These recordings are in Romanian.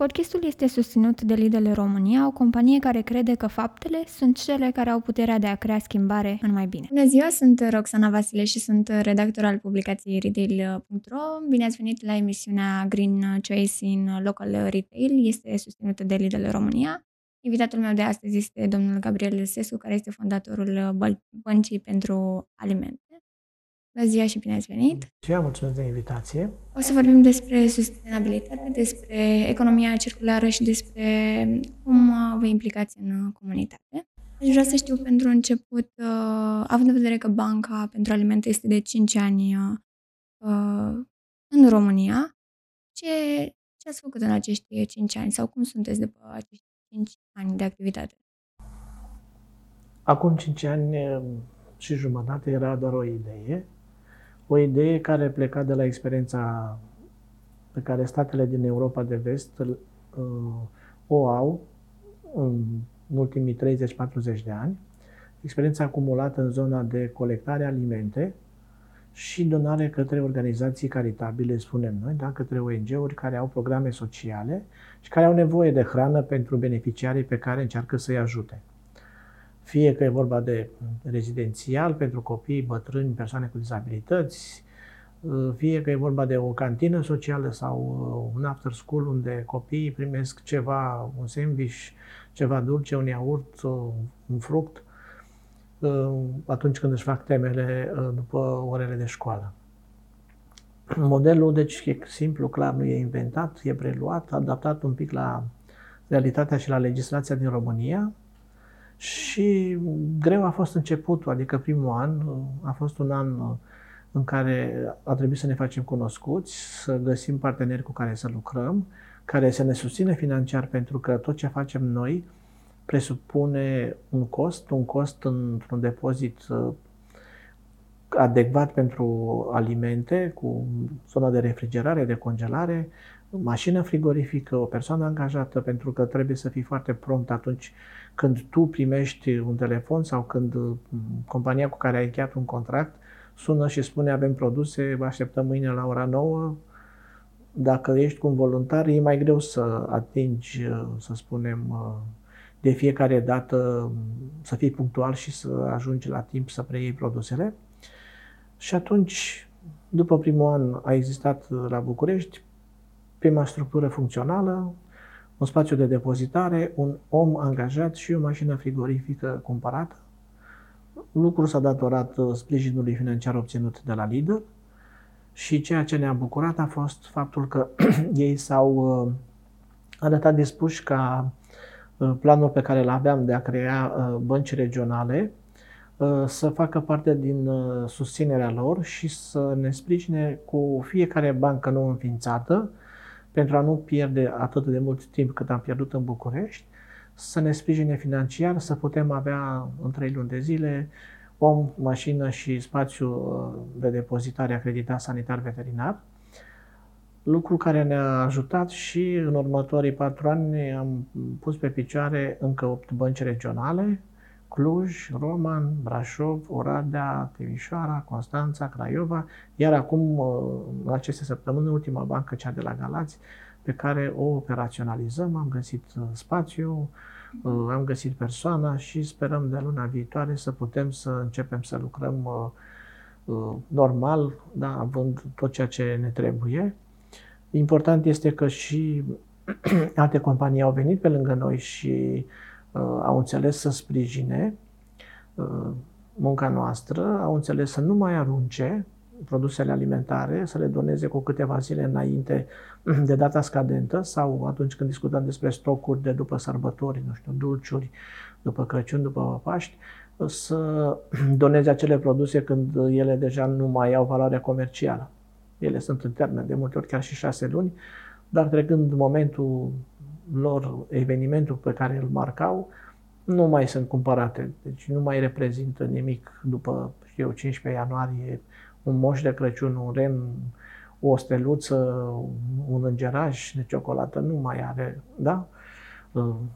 Podcastul este susținut de Lidl România, o companie care crede că faptele sunt cele care au puterea de a crea schimbare în mai bine. Bună ziua, sunt Roxana Vasile și sunt redactor al publicației Retail.ro. Bine ați venit la emisiunea Green Choice in Local Retail. Este susținută de Lidl România. Invitatul meu de astăzi este domnul Gabriel Sescu, care este fondatorul Băncii pentru Alimente. Bună ziua și bine ați venit! Și eu mulțumesc de invitație. O să vorbim despre sustenabilitate, despre economia circulară și despre cum uh, vă implicați în comunitate. Aș vrea să știu pentru început, uh, având în vedere că Banca pentru Alimente este de 5 ani uh, în România, ce, ce ați făcut în acești 5 ani sau cum sunteți după acești 5 ani de activitate? Acum 5 ani și jumătate era doar o idee o idee care pleca de la experiența pe care statele din Europa de Vest uh, o au în ultimii 30-40 de ani, experiența acumulată în zona de colectare alimente și donare către organizații caritabile, spunem noi, da? către ONG-uri care au programe sociale și care au nevoie de hrană pentru beneficiarii pe care încearcă să-i ajute fie că e vorba de rezidențial pentru copii, bătrâni, persoane cu dizabilități, fie că e vorba de o cantină socială sau uh, un after school unde copiii primesc ceva, un sandwich, ceva dulce, un iaurt, uh, un fruct, uh, atunci când își fac temele după orele de școală. Modelul, deci, e simplu, clar, nu e inventat, e preluat, adaptat un pic la realitatea și la legislația din România, și greu a fost începutul, adică primul an a fost un an în care a trebuit să ne facem cunoscuți, să găsim parteneri cu care să lucrăm, care să ne susțină financiar, pentru că tot ce facem noi presupune un cost, un cost într-un depozit uh, adecvat pentru alimente, cu zona de refrigerare, de congelare, mașină frigorifică, o persoană angajată, pentru că trebuie să fii foarte prompt atunci când tu primești un telefon sau când mm, compania cu care ai încheiat un contract sună și spune avem produse, vă așteptăm mâine la ora 9, dacă ești cu un voluntar, e mai greu să atingi, să spunem, de fiecare dată mm, să fii punctual și să ajungi la timp să preiei produsele. Și atunci, după primul an, a existat la București prima structură funcțională, un spațiu de depozitare, un om angajat și o mașină frigorifică cumpărată. Lucrul s-a datorat uh, sprijinului financiar obținut de la Lidl și ceea ce ne-a bucurat a fost faptul că ei s-au uh, arătat dispuși ca uh, planul pe care îl aveam de a crea bănci regionale să facă parte din susținerea lor și să ne sprijine cu fiecare bancă nou înființată, pentru a nu pierde atât de mult timp cât am pierdut în București, să ne sprijine financiar, să putem avea în trei luni de zile om, mașină și spațiu uh, de depozitare acreditat sanitar veterinar, lucru care ne-a ajutat și în următorii patru ani am pus pe picioare încă opt bănci regionale, Cluj, Roman, Brașov, Oradea, Timișoara, Constanța, Craiova, iar acum, uh, în aceste săptămâni, ultima bancă, cea de la Galați, pe care o operaționalizăm, am găsit uh, spațiu, uh, am găsit persoana și sperăm de luna viitoare să putem să începem să lucrăm normal, da, având tot ceea ce ne trebuie. Important este că și alte companii au venit pe lângă noi și Uh, au înțeles să sprijine uh, munca noastră, au înțeles să nu mai arunce produsele alimentare, să le doneze cu câteva zile înainte de data scadentă sau atunci când discutăm despre stocuri de după sărbători, nu știu, dulciuri, după Crăciun, după Paști, să doneze acele produse când ele deja nu mai au valoare comercială. Ele sunt în termen de multe ori chiar și șase luni, dar trecând momentul lor, evenimentul pe care îl marcau, nu mai sunt cumpărate. Deci nu mai reprezintă nimic după, știu eu, 15 ianuarie, un moș de Crăciun, un ren, o steluță, un îngeraj de ciocolată, nu mai are, da?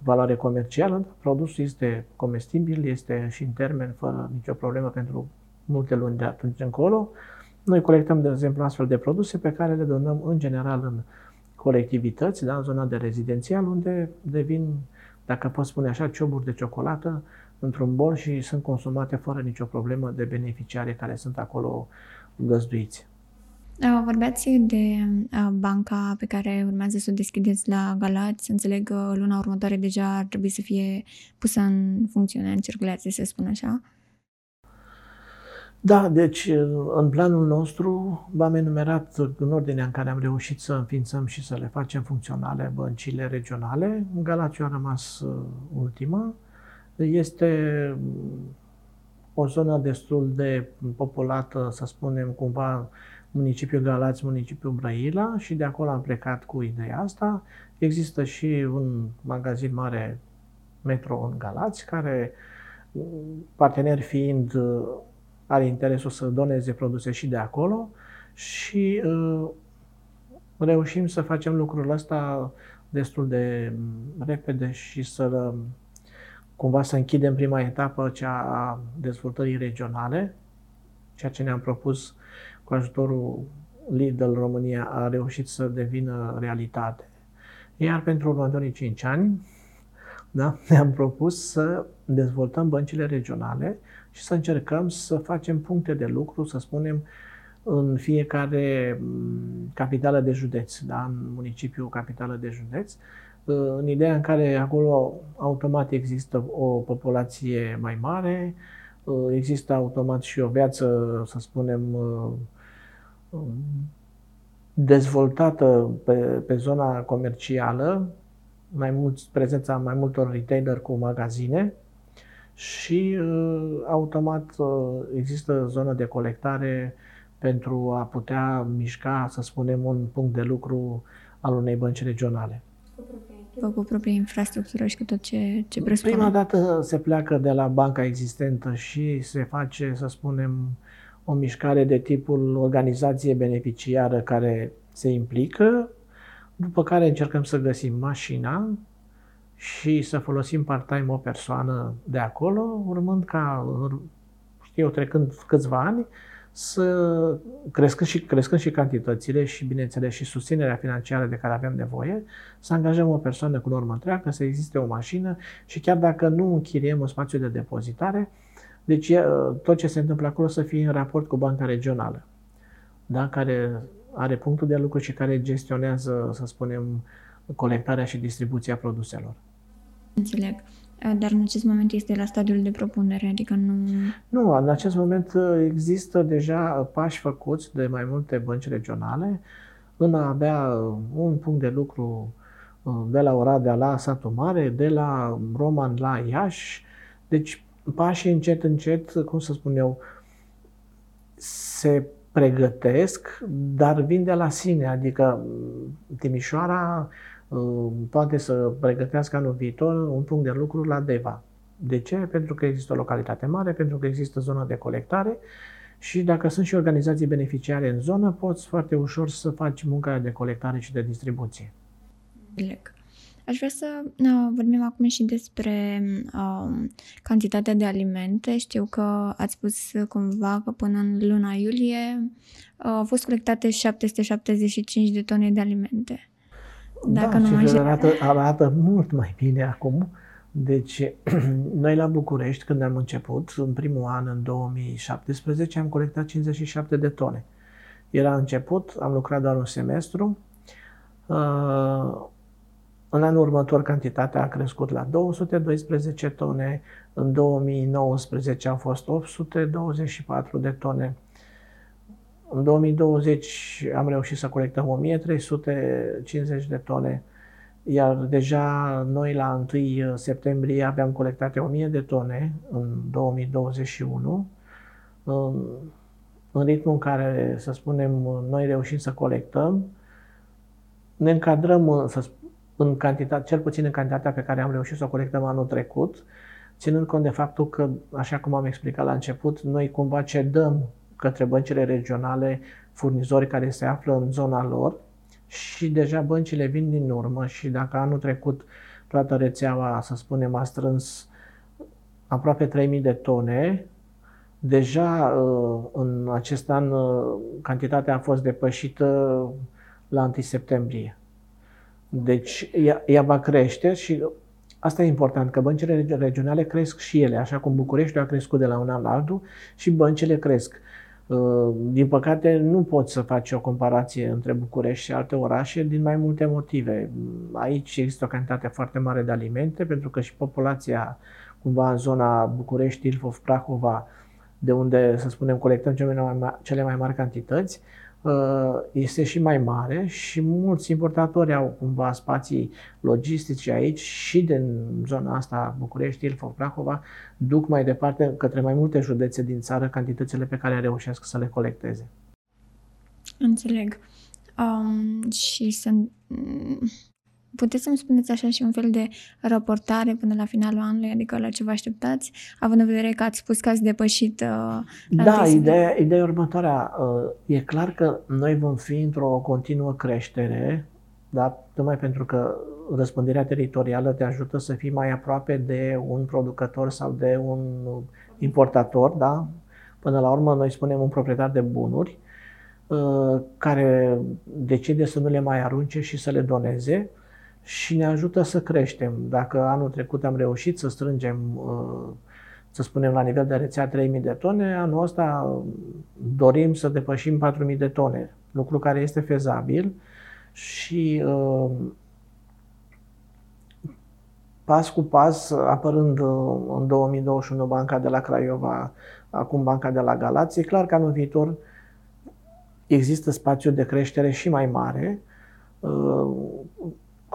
valoare comercială. Produsul este comestibil, este și în termen, fără nicio problemă pentru multe luni de atunci încolo. Noi colectăm, de exemplu, astfel de produse pe care le donăm în general în colectivități, da, în zona de rezidențial, unde devin, dacă pot spune așa, cioburi de ciocolată într-un bol și sunt consumate fără nicio problemă de beneficiare care sunt acolo găzduiți. Vorbeați de banca pe care urmează să o deschideți la Galați. Înțeleg că luna următoare deja ar trebui să fie pusă în funcțiune, în circulație, să spun așa. Da, deci în planul nostru v-am enumerat în ordinea în care am reușit să înființăm și să le facem funcționale băncile regionale. Galați a rămas uh, ultima. Este o zonă destul de populată, să spunem, cumva municipiul Galați, municipiul Brăila și de acolo am plecat cu ideea asta. Există și un magazin mare Metro în Galați, care, partener fiind, are interesul să doneze produse și de acolo și uh, reușim să facem lucrul ăsta destul de repede și să cumva să închidem prima etapă, cea a dezvoltării regionale, ceea ce ne-am propus cu ajutorul Lidl România a reușit să devină realitate. Iar pentru următorii 5 ani, da, ne-am propus să dezvoltăm băncile regionale și să încercăm să facem puncte de lucru, să spunem, în fiecare mm, capitală de județ, da, în municipiul capitală de județ, în ideea în care acolo automat există o populație mai mare, există automat și o viață, să spunem, dezvoltată pe, pe zona comercială, mai mulți, prezența mai multor retailer cu magazine și uh, automat uh, există zonă de colectare pentru a putea mișca, să spunem, un punct de lucru al unei bănci regionale. Cu propria infrastructură și cu tot ce, ce presupune. Prima dată se pleacă de la banca existentă și se face, să spunem, o mișcare de tipul organizație beneficiară care se implică, după care încercăm să găsim mașina și să folosim part-time o persoană de acolo, urmând ca, știu eu, trecând câțiva ani, să crescând și, crescând și cantitățile și, bineînțeles, și susținerea financiară de care avem nevoie, să angajăm o persoană cu normă întreagă, să existe o mașină și chiar dacă nu închiriem un spațiu de depozitare, deci tot ce se întâmplă acolo să fie în raport cu banca regională, da? care are punctul de lucru și care gestionează, să spunem, colectarea și distribuția produselor. Înțeleg. Dar în acest moment este la stadiul de propunere, adică nu... Nu, în acest moment există deja pași făcuți de mai multe bănci regionale în a avea un punct de lucru de la Oradea la Satul Mare, de la Roman la Iași. Deci pașii încet, încet, cum să spun eu, se pregătesc, dar vin de la sine, adică Timișoara uh, poate să pregătească anul viitor un punct de lucru la Deva. De ce? Pentru că există o localitate mare, pentru că există zonă de colectare și dacă sunt și organizații beneficiare în zonă, poți foarte ușor să faci munca de colectare și de distribuție. Lec. Aș vrea să uh, vorbim acum și despre uh, cantitatea de alimente. Știu că ați spus cumva că până în luna iulie uh, au fost colectate 775 de tone de alimente. Dacă da, nu mă arată, arată mult mai bine acum. Deci, noi la București, când am început, în primul an, în 2017, am colectat 57 de tone. Era început, am lucrat doar un semestru. Uh, în anul următor, cantitatea a crescut la 212 tone, în 2019 au fost 824 de tone, în 2020 am reușit să colectăm 1350 de tone, iar deja noi la 1 septembrie aveam colectate 1000 de tone în 2021, în, în ritmul în care, să spunem, noi reușim să colectăm, ne încadrăm, să în cantitate, cel puțin în cantitatea pe care am reușit să o colectăm anul trecut, ținând cont de faptul că, așa cum am explicat la început, noi cumva cedăm către băncile regionale furnizori care se află în zona lor și deja băncile vin din urmă și dacă anul trecut toată rețeaua, să spunem, a strâns aproape 3000 de tone, deja uh, în acest an uh, cantitatea a fost depășită la 1 septembrie. Deci ea, ea va crește și asta e important, că băncile regionale cresc și ele, așa cum București a crescut de la un an la altul și băncile cresc. Uh, din păcate, nu poți să faci o comparație între București și alte orașe din mai multe motive. Aici există o cantitate foarte mare de alimente, pentru că și populația cumva în zona București, Ilfov, Prahova, de unde, să spunem, colectăm cele mai mari, cele mai mari cantități, uh, este și mai mare și mulți importatori au cumva spații logistice aici și din zona asta, București, Ilfov, Prahova, duc mai departe către mai multe județe din țară cantitățile pe care reușesc să le colecteze. Înțeleg. Um, și sunt Puteți să-mi spuneți așa și un fel de raportare până la finalul anului, adică la ce vă așteptați, având în vedere că ați spus că ați depășit... Uh, da, ideea, ideea următoarea. Uh, e clar că noi vom fi într-o continuă creștere, da? tocmai pentru că răspândirea teritorială te ajută să fii mai aproape de un producător sau de un importator, da? Până la urmă, noi spunem un proprietar de bunuri, uh, care decide să nu le mai arunce și să le doneze și ne ajută să creștem. Dacă anul trecut am reușit să strângem, uh, să spunem, la nivel de rețea 3.000 de tone, anul ăsta dorim să depășim 4.000 de tone, lucru care este fezabil și uh, pas cu pas, apărând uh, în 2021 banca de la Craiova, acum banca de la Galați, e clar că anul viitor există spațiu de creștere și mai mare,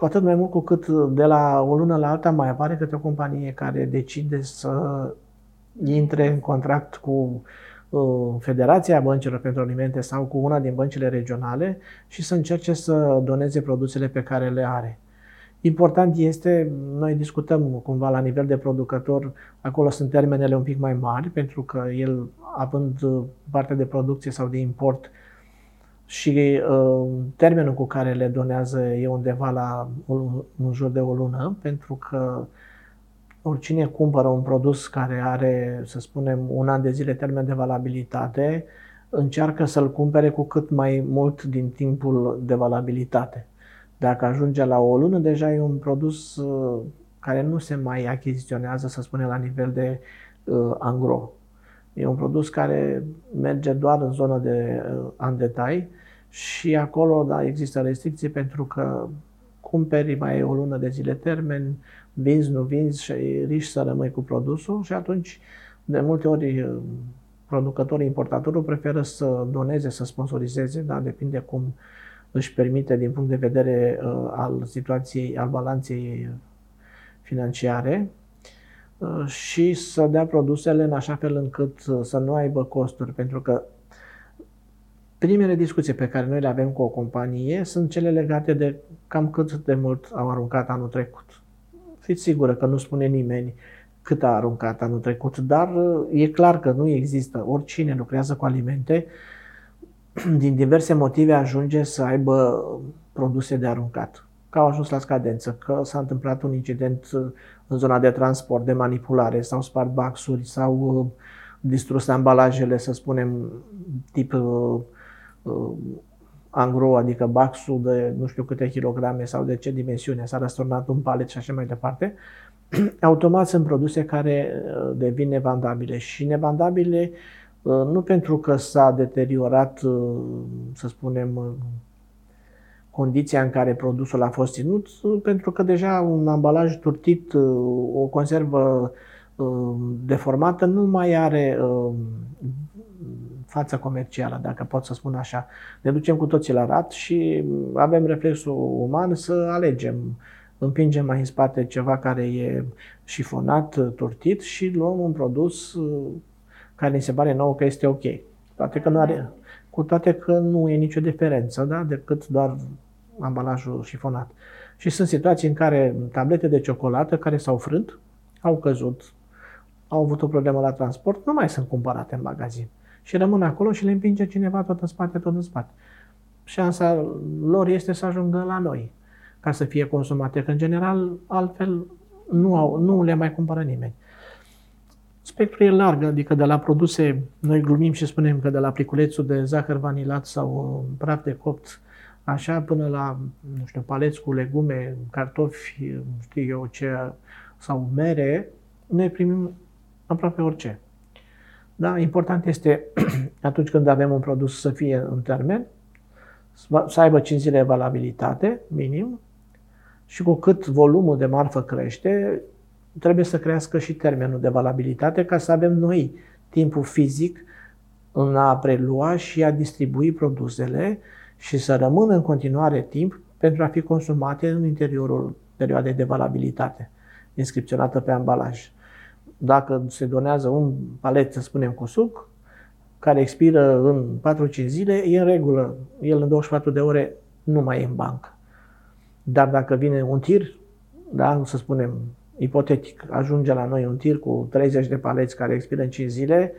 cu atât mai mult cu cât de la o lună la alta mai apare câte o companie care decide să intre în contract cu uh, Federația Băncilor pentru Alimente sau cu una din băncile regionale și să încerce să doneze produsele pe care le are. Important este, noi discutăm cumva la nivel de producător, acolo sunt termenele un pic mai mari, pentru că el, având parte de producție sau de import, și uh, termenul cu care le donează e undeva la în jur de o lună, pentru că oricine cumpără un produs care are, să spunem, un an de zile termen de valabilitate, încearcă să-l cumpere cu cât mai mult din timpul de valabilitate. Dacă ajunge la o lună, deja e un produs uh, care nu se mai achiziționează, să spunem, la nivel de uh, angro. E un produs care merge doar în zonă de uh, în detai și acolo da, există restricții pentru că cumperi mai o lună de zile termen, vinzi, nu vinzi și riști să rămâi cu produsul și atunci de multe ori uh, producătorii, importatorul preferă să doneze, să sponsorizeze, da, depinde cum își permite din punct de vedere uh, al situației, al balanței financiare, Uh, și să dea produsele în așa fel încât uh, să nu aibă costuri, pentru că primele discuții pe care noi le avem cu o companie sunt cele legate de cam cât de mult au aruncat anul trecut. Fiți sigură că nu spune nimeni cât a aruncat anul trecut, dar uh, e clar că nu există. Oricine lucrează cu alimente, din diverse motive ajunge să aibă produse de aruncat că au ajuns la scadență, că s-a întâmplat un incident uh, în zona de transport, de manipulare, sau spart baxuri, sau uh, distrus ambalajele, să spunem, tip uh, uh, angro, adică baxul de nu știu câte kilograme sau de ce dimensiune, s-a răsturnat un palet și așa mai departe, automat sunt produse care uh, devin nevandabile și nevandabile nu pentru că s-a deteriorat, să spunem, condiția în care produsul a fost ținut, pentru că deja un ambalaj turtit, o conservă uh, deformată, nu mai are uh, fața comercială, dacă pot să spun așa. Ne ducem cu toții la rat și avem reflexul uman să alegem. Împingem mai în spate ceva care e șifonat, turtit și luăm un produs uh, care ni se pare nou că este ok. Toate că nu are, cu toate că nu e nicio diferență, da? decât doar ambalajul șifonat. Și sunt situații în care tablete de ciocolată care s-au frânt, au căzut, au avut o problemă la transport, nu mai sunt cumpărate în magazin. Și rămân acolo și le împinge cineva tot în spate, tot în spate. Șansa lor este să ajungă la noi ca să fie consumate, că în general altfel nu, au, nu le mai cumpără nimeni. Spectrul e larg, adică de la produse, noi glumim și spunem că de la pliculețul de zahăr vanilat sau praf de copt așa până la, nu știu, paleți cu legume, cartofi, nu știu eu ce, sau mere, noi primim aproape orice. Da? Important este atunci când avem un produs să fie în termen, să aibă 5 zile valabilitate, minim, și cu cât volumul de marfă crește, trebuie să crească și termenul de valabilitate ca să avem noi timpul fizic în a prelua și a distribui produsele și să rămână în continuare timp pentru a fi consumate în interiorul perioadei de valabilitate inscripționată pe ambalaj. Dacă se donează un palet, să spunem, cu suc, care expiră în 4-5 zile, e în regulă. El în 24 de ore nu mai e în bancă. Dar dacă vine un tir, da, să spunem, ipotetic, ajunge la noi un tir cu 30 de paleți care expiră în 5 zile,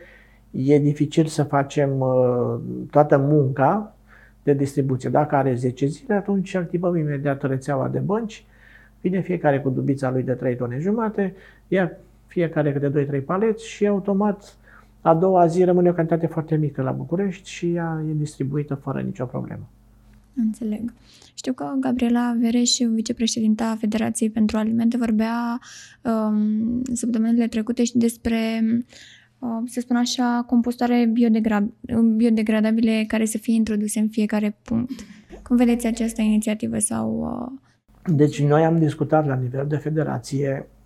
e dificil să facem uh, toată munca de distribuție. Dacă are 10 zile, atunci activăm imediat rețeaua de bănci, vine fiecare cu dubița lui de 3 tone jumate, ia fiecare câte 2-3 paleți și automat a doua zi rămâne o cantitate foarte mică la București și ea e distribuită fără nicio problemă. Înțeleg. Știu că Gabriela Vereș, vicepreședinta Federației pentru Alimente, vorbea um, săptămânile trecute și despre, uh, să spun așa, compostoare biodegra- biodegradabile care să fie introduse în fiecare punct. Cum vedeți această inițiativă? sau? Uh... Deci noi am discutat la nivel de federație în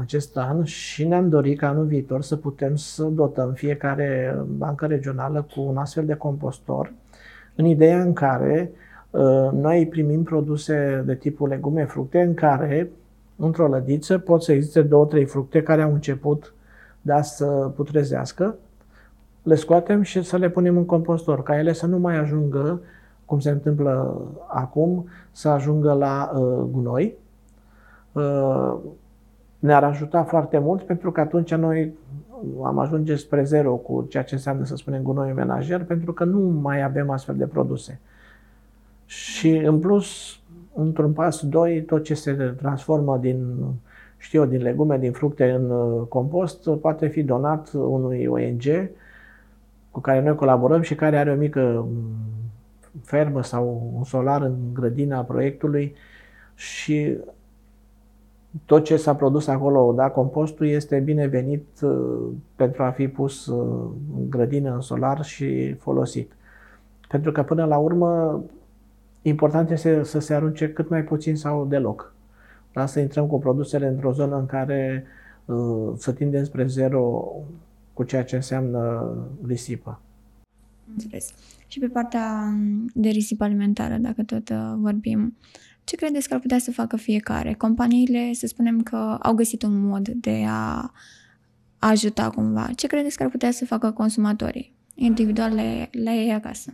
acest an și ne-am dorit ca anul viitor să putem să dotăm fiecare bancă regională cu un astfel de compostor în ideea în care uh, noi primim produse de tipul legume, fructe, în care, într-o lădiță, pot să existe două, trei fructe care au început da, să putrezească, le scoatem și să le punem în compostor, ca ele să nu mai ajungă, cum se întâmplă acum, să ajungă la uh, gunoi. Uh, ne-ar ajuta foarte mult pentru că atunci noi am ajunge spre zero cu ceea ce înseamnă, să spunem, gunoiul menajer, pentru că nu mai avem astfel de produse. Și în plus, într-un pas doi, tot ce se transformă din, știu eu, din legume, din fructe în uh, compost, poate fi donat unui ONG cu care noi colaborăm și care are o mică mm, fermă sau un solar în grădina proiectului și tot ce s-a produs acolo, da, compostul este binevenit uh, pentru a fi pus uh, în grădină, în solar și folosit. Pentru că până la urmă important este să se arunce cât mai puțin sau deloc. Da? Să intrăm cu produsele într-o zonă în care uh, să tindem spre zero cu ceea ce înseamnă risipă. Înțeles. Și pe partea de risipă alimentară, dacă tot uh, vorbim, ce credeți că ar putea să facă fiecare? Companiile, să spunem că au găsit un mod de a ajuta cumva. Ce credeți că ar putea să facă consumatorii individual la, la ei acasă?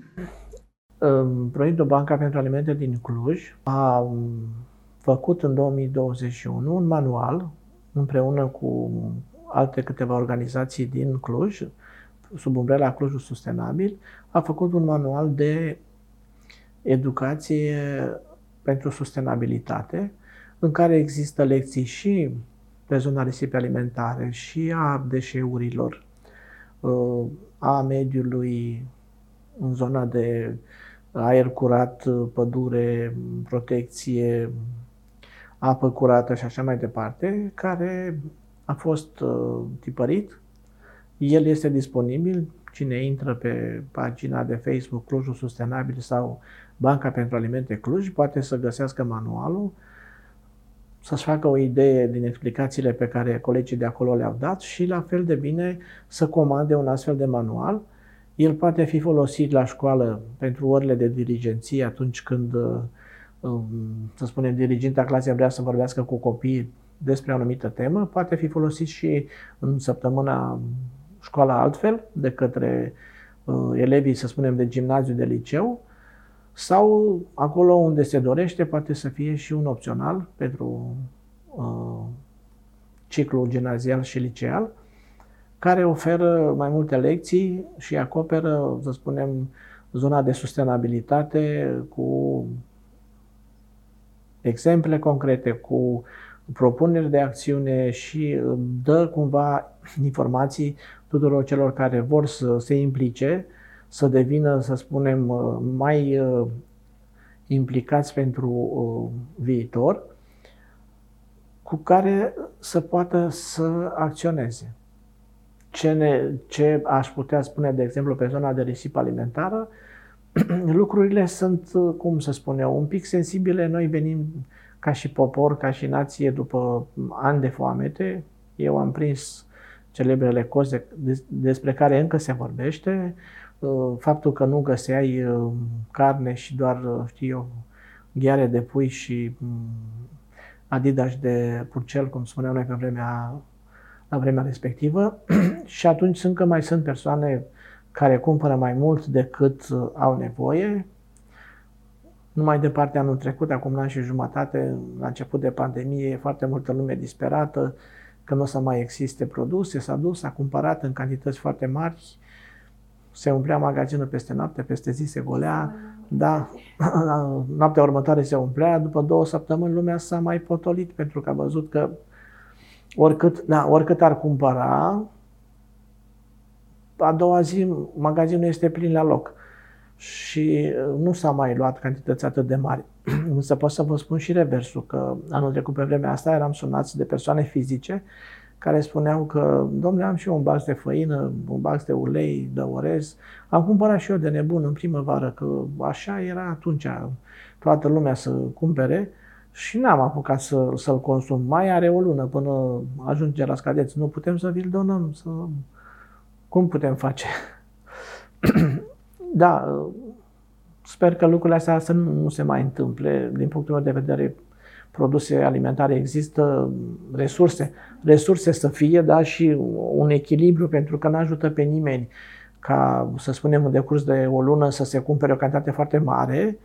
Proiectul Banca pentru Alimente din Cluj a um, făcut în 2021 un manual împreună cu alte câteva organizații din Cluj, sub umbrela Clujul Sustenabil, a făcut un manual de educație pentru sustenabilitate, în care există lecții și pe zona risipii alimentare și a deșeurilor, uh, a mediului în zona de aer curat, pădure, protecție, apă curată și așa mai departe, care a fost uh, tipărit. El este disponibil. Cine intră pe pagina de Facebook Clujul Sustenabil sau Banca pentru Alimente Cluj poate să găsească manualul, să-și facă o idee din explicațiile pe care colegii de acolo le-au dat și la fel de bine să comande un astfel de manual. El poate fi folosit la școală pentru orele de dirigenție atunci când, um, să spunem, diriginta clasei vrea să vorbească cu copiii despre o anumită temă, poate fi folosit și în săptămâna școala altfel, de către uh, elevii, să spunem, de gimnaziu, de liceu, sau acolo unde se dorește, poate să fie și un opțional pentru uh, ciclul gimnazial și liceal, care oferă mai multe lecții și acoperă, să spunem, zona de sustenabilitate cu exemple concrete, cu propuneri de acțiune și dă cumva informații tuturor celor care vor să se implice să devină, să spunem, uh, mai uh, implicați pentru uh, viitor, cu care să poată să acționeze. Ce, ne, ce aș putea spune, de exemplu, pe zona de risipă alimentară, lucrurile sunt, cum să spun eu, un pic sensibile. Noi venim ca și popor, ca și nație, după ani de foamete. Eu am prins celebrele coze despre care încă se vorbește. Uh, faptul că nu găseai uh, carne și doar, uh, știu eu, ghiare de pui și mm, adidas de purcel, cum spuneam noi pe vremea, la vremea respectivă. și atunci încă mai sunt persoane care cumpără mai mult decât au nevoie. Numai departe anul trecut, acum un an și jumătate, la început de pandemie, foarte multă lume disperată, că nu o să mai existe produse, s-a dus, a cumpărat în cantități foarte mari, se umplea magazinul peste noapte, peste zi se golea, da, noaptea următoare se umplea, după două săptămâni lumea s-a mai potolit pentru că a văzut că oricât, da, oricât ar cumpăra, a doua zi magazinul este plin la loc. Și uh, nu s-a mai luat cantități atât de mari. Însă pot să vă spun și reversul, că anul trecut pe vremea asta eram sunați de persoane fizice care spuneau că, domnule, am și eu un bax de făină, un bax de ulei, de orez. Am cumpărat și eu de nebun în primăvară, că așa era atunci toată lumea să cumpere și n-am apucat să, să-l consum. Mai are o lună până ajunge la scadeți. Nu putem să vi-l donăm, să... Cum putem face? da, sper că lucrurile astea să nu, nu se mai întâmple. Din punctul meu de vedere, produse alimentare există, resurse, resurse să fie, da, și un echilibru, pentru că nu ajută pe nimeni ca, să spunem, în decurs de o lună să se cumpere o cantitate foarte mare,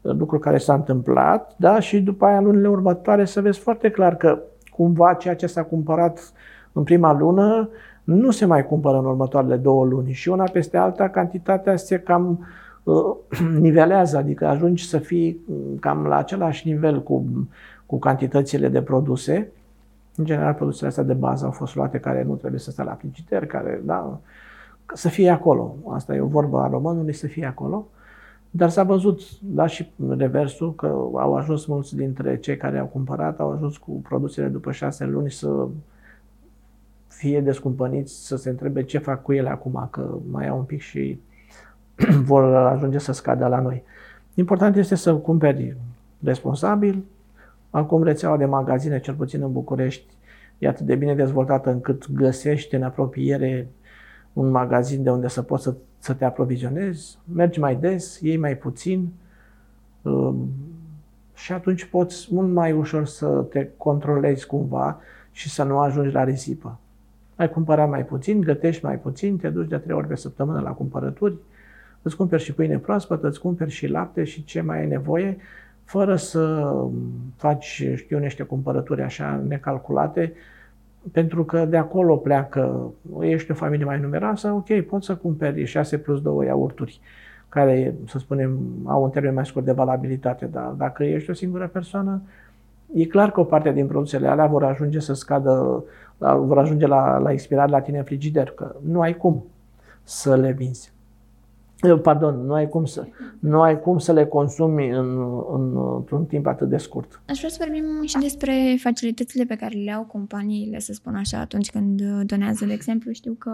lucru care s-a întâmplat, da, și după aia lunile următoare să vezi foarte clar că cumva ceea ce s-a cumpărat în prima lună nu se mai cumpără în următoarele două luni și una peste alta cantitatea se cam uh, nivelează, adică ajungi să fii cam la același nivel cu, cu cantitățile de produse. În general, produsele astea de bază au fost luate care nu trebuie să stea la frigider, care, da, să fie acolo. Asta e o vorbă a românului, să fie acolo. Dar s-a văzut, da, și reversul, că au ajuns mulți dintre cei care au cumpărat, au ajuns cu produsele după șase luni să fie descumpăniți, să se întrebe ce fac cu ele acum, că mai au un pic și vor ajunge să scadă la noi. Important este să cumperi responsabil. Acum rețeaua de magazine, cel puțin în București, e atât de bine dezvoltată încât găsești în apropiere un magazin de unde să poți să, să te aprovizionezi, mergi mai des, iei mai puțin um, și atunci poți mult mai ușor să te controlezi cumva și să nu ajungi la risipă. Ai cumpărat mai puțin, gătești mai puțin, te duci de trei ori pe săptămână la cumpărături, îți cumperi și pâine proaspătă, îți cumperi și lapte și ce mai ai nevoie, fără să faci, știu, niște cumpărături așa necalculate, pentru că de acolo pleacă, ești o familie mai numeroasă, ok, poți să cumperi 6 plus 2 iaurturi, care, să spunem, au un termen mai scurt de valabilitate, dar dacă ești o singură persoană, e clar că o parte din produsele alea vor ajunge să scadă, vor ajunge la, la expirare la tine în frigider, că nu ai cum să le vinzi. Pardon, nu ai cum să, nu ai cum să le consumi în, în, într-un timp atât de scurt. Aș vrea să vorbim și despre facilitățile pe care le au companiile, să spun așa, atunci când donează. De exemplu, știu că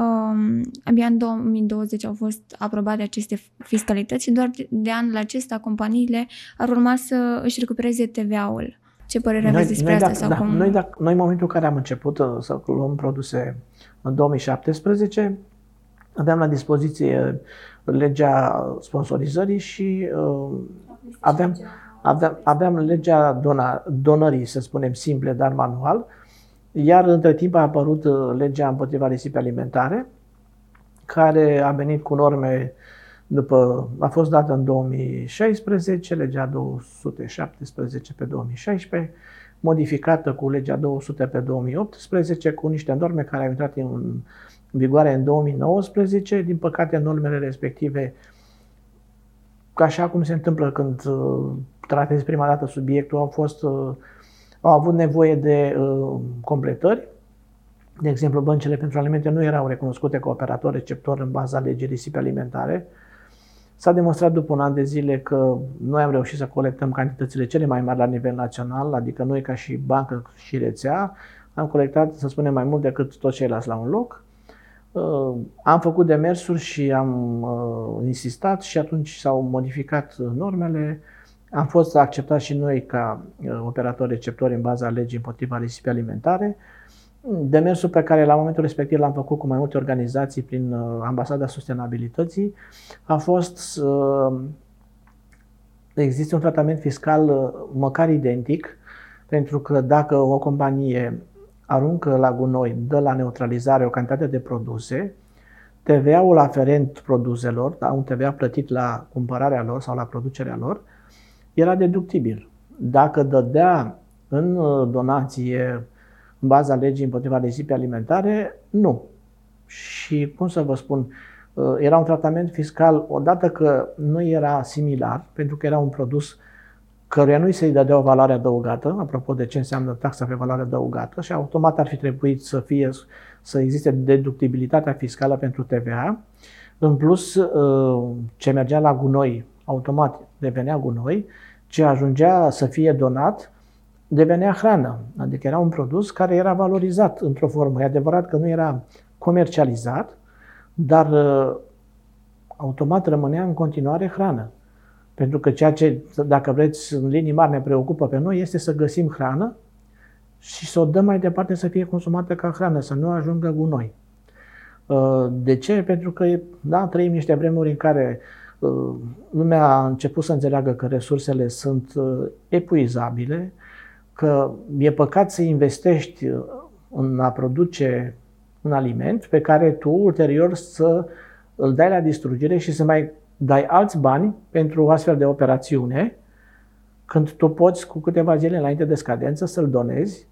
um, abia în 2020 au fost aprobate aceste fiscalități și doar de anul acesta companiile ar urma să își recupereze TVA-ul. Ce părere noi, aveți despre noi asta? Dacă, sau da, cum... noi, dacă, noi, în momentul în care am început uh, să luăm produse în 2017, aveam la dispoziție legea sponsorizării și uh, aveam, aveam, aveam legea dona, donării, să spunem, simple, dar manual, iar între timp a apărut uh, legea împotriva risipei alimentare, care a venit cu norme după, a fost dată în 2016, legea 217 pe 2016, modificată cu legea 200 pe 2018, cu niște norme care au intrat în vigoare în 2019. Din păcate, normele respective, așa cum se întâmplă când uh, tratezi prima dată subiectul, au, fost, uh, au avut nevoie de uh, completări. De exemplu, băncile pentru alimente nu erau recunoscute ca operator receptor în baza legii risipe alimentare S-a demonstrat după un an de zile că noi am reușit să colectăm cantitățile cele mai mari la nivel național, adică noi ca și bancă și rețea am colectat, să spunem, mai mult decât toți ceilalți la un loc. Uh, am făcut demersuri și am uh, insistat și atunci s-au modificat normele. Am fost acceptați și noi ca uh, operatori receptori în baza legii împotriva risipii alimentare. Demersul pe care la momentul respectiv l-am făcut cu mai multe organizații prin Ambasada Sustenabilității a fost să există un tratament fiscal măcar identic, pentru că dacă o companie aruncă la gunoi, dă la neutralizare o cantitate de produse, TVA-ul aferent produselor, da, un TVA plătit la cumpărarea lor sau la producerea lor, era deductibil. Dacă dădea în uh, donație în baza legii împotriva risipii alimentare, nu. Și cum să vă spun, uh, era un tratament fiscal, odată că nu era similar, pentru că era un produs căruia nu i se dădea o valoare adăugată, apropo de ce înseamnă taxa pe valoare adăugată, și automat ar fi trebuit să fie să existe deductibilitatea fiscală pentru TVA. În plus, uh, ce mergea la gunoi, automat devenea gunoi, ce ajungea să fie donat, devenea hrană. Adică era un produs care era valorizat într-o formă. E adevărat că nu era comercializat, dar uh, automat rămânea în continuare hrană. Pentru că ceea ce, dacă vreți, în linii mari ne preocupă pe noi este să găsim hrană și să o dăm mai departe să fie consumată ca hrană, să nu ajungă gunoi. Uh, de ce? Pentru că da, trăim niște vremuri în care uh, lumea a început să înțeleagă că resursele sunt uh, epuizabile, că e păcat să investești în a produce un aliment pe care tu ulterior să îl dai la distrugere și să mai dai alți bani pentru o astfel de operațiune, când tu poți cu câteva zile înainte de scadență să-l donezi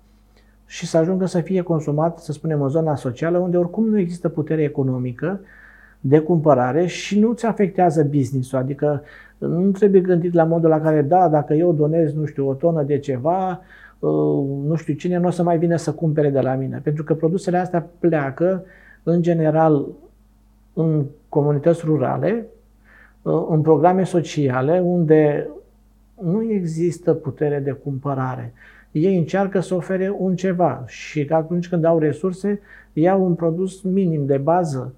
și să ajungă să fie consumat, să spunem, în zona socială, unde oricum nu există putere economică de cumpărare și nu ți afectează business-ul. Adică nu trebuie gândit la modul la care, da, dacă eu donez, nu știu, o tonă de ceva, uh, nu știu cine nu o să mai vină să cumpere de la mine. Pentru că produsele astea pleacă, în general, în comunități rurale, Uh, în programe sociale unde nu există putere de cumpărare. Ei încearcă să ofere un ceva și atunci când au resurse, iau un produs minim de bază.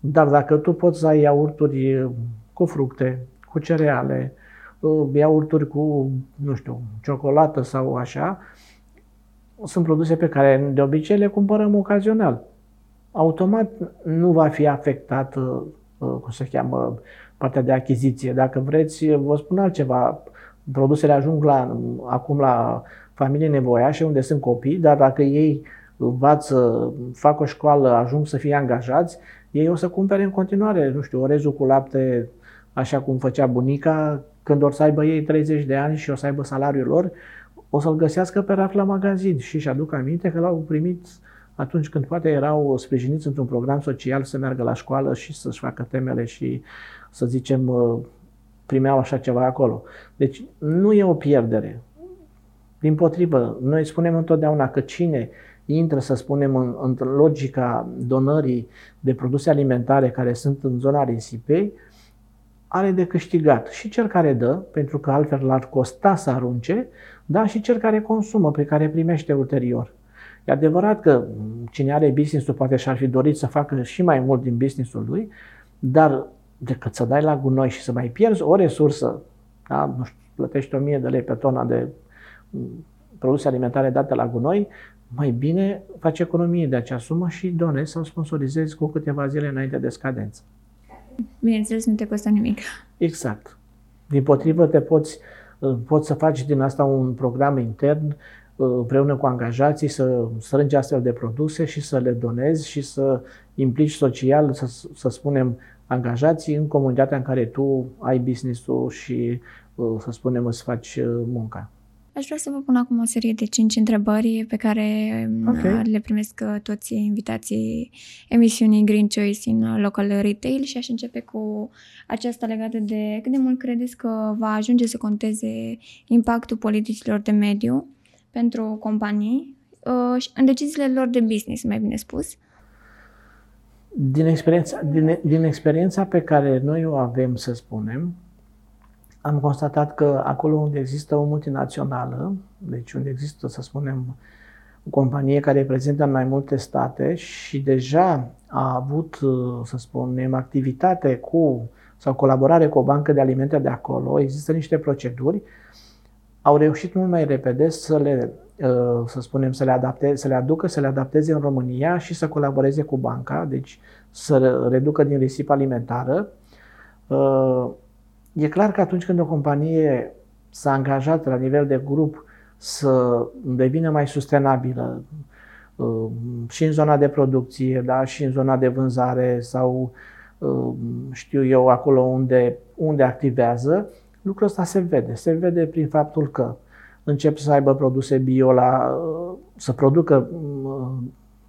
Dar dacă tu poți să ai iaurturi cu fructe, cu cereale, uh, iaurturi cu, nu știu, ciocolată sau așa, sunt produse pe care de obicei le cumpărăm ocazional. Automat nu va fi afectat, uh, cum se cheamă, partea de achiziție. Dacă vreți, vă spun altceva. Produsele ajung la, acum la familii nevoiașe unde sunt copii, dar dacă ei învață, fac o școală, ajung să fie angajați, ei o să cumpere în continuare, nu știu, orezul cu lapte, așa cum făcea bunica, când or să aibă ei 30 de ani și o să aibă salariul lor, o să-l găsească pe raf la magazin și își aduc aminte că l-au primit atunci când poate erau sprijiniți într-un program social să meargă la școală și să-și facă temele și să zicem, uh, primeau așa ceva acolo. Deci nu e o pierdere. Din potrivă, noi spunem întotdeauna că cine intră, să spunem, în, în logica donării de produse alimentare care sunt în zona risipei, are de câștigat și cel care dă, pentru că altfel l-ar costa să arunce, dar și cel care consumă, pe care primește ulterior. E adevărat că cine are business-ul poate și-ar fi dorit să facă și mai mult din business-ul lui, dar decât să dai la gunoi și să mai pierzi o resursă, da? nu știu, plătești 1000 de lei pe tona de mm, produse alimentare date la gunoi, mai bine faci economie de acea sumă și donezi sau sponsorizezi cu câteva zile înainte de scadență. Bineînțeles, nu te costă nimic. Exact. Din potrivă, te poți, poți să faci din asta un program intern împreună cu angajații să strângi astfel de produse și să le donezi și să implici social, să, să spunem, angajații în comunitatea în care tu ai business-ul și, uh, să spunem, îți faci uh, munca. Aș vrea să vă pun acum o serie de cinci întrebări pe care um, okay. le primesc uh, toți invitații emisiunii Green Choice în Local Retail și aș începe cu aceasta legată de cât de mult credeți că va ajunge să conteze impactul politicilor de mediu pentru companii în deciziile lor de business, mai bine spus, Din experiența, din, din experiența pe care noi o avem, să spunem, am constatat că acolo unde există o multinațională, deci unde există, să spunem, o companie care reprezintă în mai multe state și deja a avut, să spunem, activitate cu sau colaborare cu o bancă de alimente de acolo, există niște proceduri, au reușit mult mai repede să le, să spunem, să le, adapte, să le aducă, să le adapteze în România și să colaboreze cu banca, deci să reducă din risipă alimentară. E clar că atunci când o companie s-a angajat la nivel de grup să devină mai sustenabilă uh, și în zona de producție, da, și în zona de vânzare sau uh, știu eu acolo unde, unde activează, lucrul ăsta se vede. Se vede prin faptul că încep să aibă produse bio la, uh, să producă